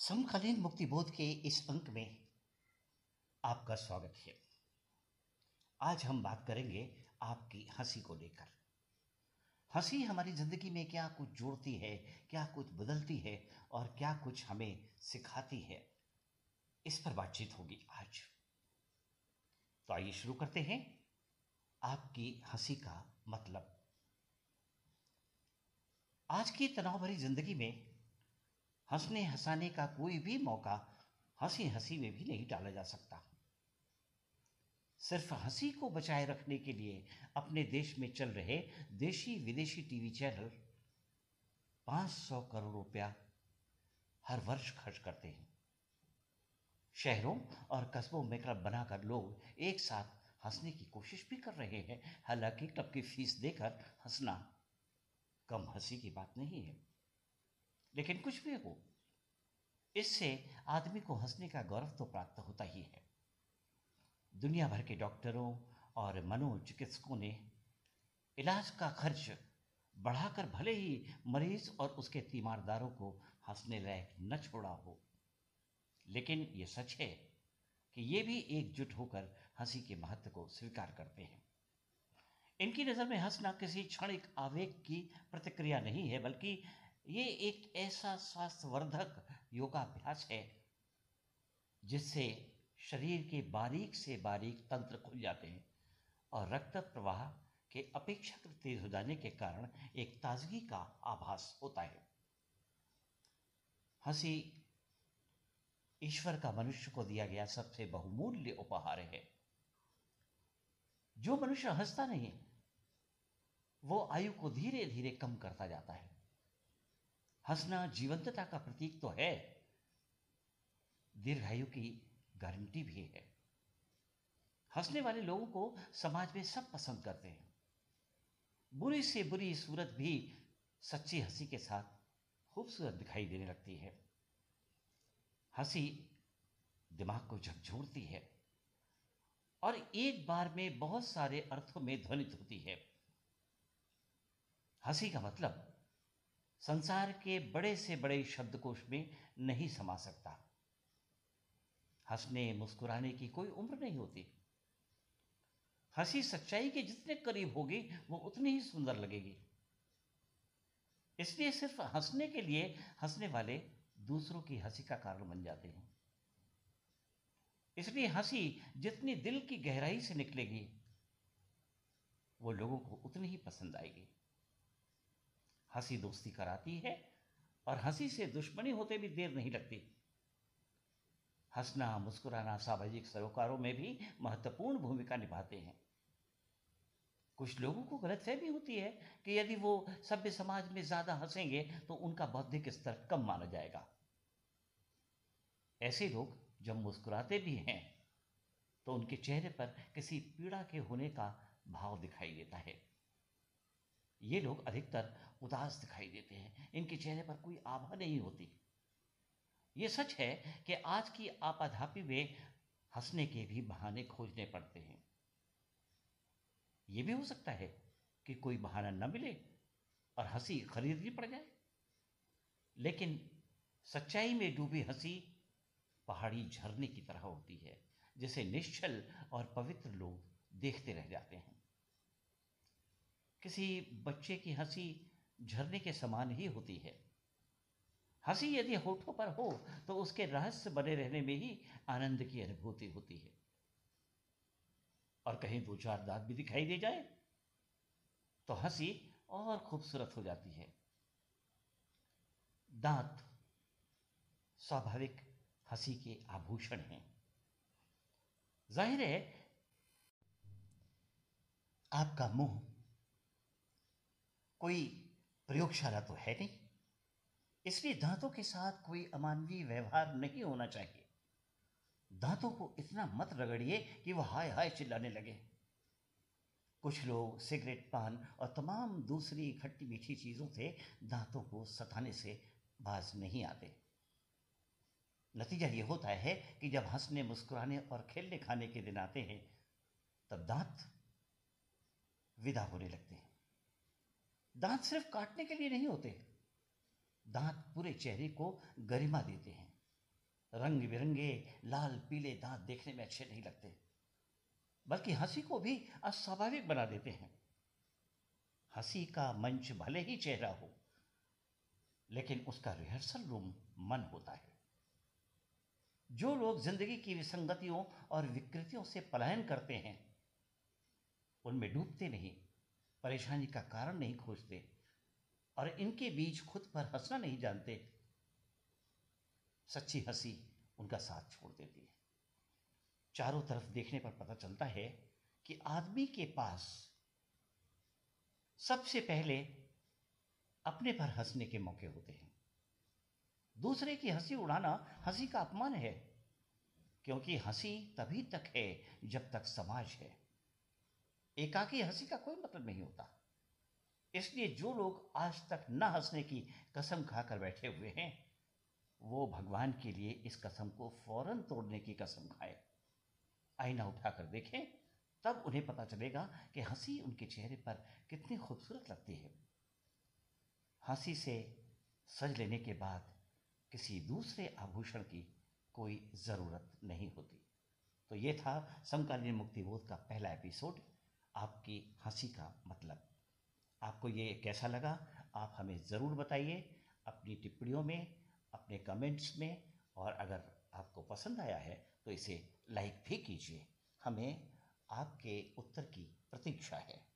समकालीन मुक्तिबोध के इस अंक में आपका स्वागत है। आज हम बात करेंगे आपकी हँसी को लेकर। हँसी हमारी ज़िंदगी में क्या कुछ जोड़ती है, क्या कुछ बदलती है और क्या कुछ हमें सिखाती है, इस पर बातचीत होगी आज। तो आइए शुरू करते हैं। आपकी हँसी का मतलब। आज की तनाव भरी ज़िंदगी में हंसने हंसाने का कोई भी मौका हँसी हँसी में भी नहीं डाला जा सकता। सिर्फ़ हँसी को बचाए रखने के लिए अपने देश में चल रहे देशी विदेशी टीवी चैनल 500 करोड़ रुपया हर वर्ष खर्च करते हैं। शहरों और कस्बों में क्लब बनाकर लोग एक साथ हंसने की कोशिश भी कर रहे हैं। हालाँकि क्लब की फ़ीस देकर हंसना कम हँसी की बात नहीं है। लेकिन कुछ भी हो, इससे आदमी को हंसने का गौरव तो प्राप्त होता ही है। दुनिया भर के डॉक्टरों और मनोचिकित्सकों ने इलाज का खर्च बढ़ाकर भले ही मरीज़ और उसके तीमारदारों को हंसने लायक न छोड़ा हो, लेकिन ये सच है कि ये भी एकजुट होकर हँसी के महत्व को स्वीकार करते हैं। इनकी नज़र में हंसना किसी क्षणिक आवेग की प्रतिक्रिया नहीं है, बल्कि ये एक ऐसा स्वास्थ्यवर्धक योगाभ्यास है, जिससे शरीर के बारीक से बारीक तंत्र खुल जाते हैं और रक्त प्रवाह के अपेक्षाकृत तेज हो जाने के कारण एक ताजगी का आभास होता है। हँसी ईश्वर का मनुष्य को दिया गया सबसे बहुमूल्य उपहार है। जो मनुष्य हंसता नहीं, वो आयु को धीरे धीरे कम करता जाता है। हंसना जीवंतता का प्रतीक तो है। दीर्घायु की गारंटी भी है। हंसने वाले लोगों को समाज में सब पसंद करते हैं। बुरी से बुरी सूरत भी सच्ची हँसी के साथ खूबसूरत दिखाई देने लगती है। हँसी दिमाग को झकझोरती है और एक बार में बहुत सारे अर्थों में ध्वनित होती है। हँसी का मतलब संसार के बड़े से बड़े शब्दकोश में नहीं समा सकता। हंसने, मुस्कुराने की कोई उम्र नहीं होती। हँसी सच्चाई के जितने करीब होगी, वो उतनी ही सुंदर लगेगी। इसलिए सिर्फ़ हंसने के लिए हंसने वाले दूसरों की हँसी का कारण बन जाते हैं। इसलिए हँसी जितनी दिल की गहराई से निकलेगी, वो लोगों को उतनी ही पसंद आएगी। हँसी दोस्ती कराती है और हँसी से दुश्मनी होते भी देर नहीं लगती। हंसना, मुस्कुराना सामाजिक सरोकारों में भी महत्वपूर्ण भूमिका निभाते हैं। कुछ लोगों को गलतफहमी होती है कि यदि वो सभ्य समाज में ज़्यादा हंसेंगे तो उनका बौद्धिक स्तर कम माना जाएगा। ऐसे लोग जब मुस्कुराते भी हैं तो उनके चेहरे पर किसी पीड़ा के होने का भाव दिखाई देता है। ये लोग अधिकतर उदास दिखाई देते हैं। इनके चेहरे पर कोई आभा नहीं होती। ये सच है कि आज की आपाधापी में हंसने के भी बहाने खोजने पड़ते हैं। ये भी हो सकता है कि कोई बहाना न मिले और हँसी खरीदनी पड़ जाए। लेकिन सच्चाई में डूबी हँसी पहाड़ी झरने की तरह होती है, जिसे निश्चल और पवित्र लोग देखते रह जाते हैं। किसी बच्चे की हँसी झरने के समान ही होती है। हँसी यदि होठों पर हो तो उसके रहस्य बने रहने में ही आनंद की अनुभूति होती है। और कहीं दो चार दांत भी दिखाई दे जाए तो हँसी और खूबसूरत हो जाती है। दांत स्वाभाविक हँसी के आभूषण हैं। ज़ाहिर है, आपका मुँह कोई प्रयोगशाला तो है नहीं। इसलिए दांतों के साथ कोई अमानवीय व्यवहार नहीं होना चाहिए। दांतों को इतना मत रगड़िए कि वह हाय हाय चिल्लाने लगे। कुछ लोग सिगरेट पान और तमाम दूसरी खट्टी मीठी चीज़ों से दांतों को सताने से बाज नहीं आते। नतीजा ये होता है कि जब हंसने, मुस्कुराने और खेलने खाने के दिन आते हैं, तब दांत विदा होने लगते हैं। दांत सिर्फ़ काटने के लिए नहीं होते दांत पूरे चेहरे को गरिमा देते हैं। रंग बिरंगे, लाल, पीले दांत देखने में अच्छे नहीं लगते। बल्कि हँसी को भी अस्वाभाविक बना देते हैं। हँसी का मंच भले ही चेहरा हो, लेकिन उसका रिहर्सल रूम मन होता है। जो लोग ज़िंदगी की विसंगतियों और विकृतियों से पलायन करते हैं, उनमें डूबते नहीं। परेशानी का कारण नहीं खोजते और इनके बीच खुद पर हंसना नहीं जानते। सच्ची हँसी उनका साथ छोड़ देती है। चारों तरफ़ देखने पर पता चलता है कि आदमी के पास सबसे पहले अपने पर हंसने के मौके होते हैं। दूसरे की हँसी उड़ाना हँसी का अपमान है, क्योंकि हँसी तभी तक है जब तक समाज है। एकाकी हँसी का कोई मतलब नहीं होता। इसलिए जो लोग आज तक न हंसने की कसम खाकर बैठे हुए हैं, वो भगवान के लिए इस कसम को फ़ौरन तोड़ने की कसम खाए। आईना उठाकर देखें, तब उन्हें पता चलेगा कि हँसी उनके चेहरे पर कितनी खूबसूरत लगती है। हँसी से सज लेने के बाद किसी दूसरे आभूषण की कोई ज़रूरत नहीं होती। तो ये था समकालीन मुक्तिबोध का पहला एपिसोड। आपकी हँसी का मतलब। आपको ये कैसा लगा, आप हमें ज़रूर बताइए अपनी टिप्पणियों में, अपने कमेंट्स में, और अगर आपको पसंद आया है तो इसे लाइक भी कीजिए। हमें आपके उत्तर की प्रतीक्षा है।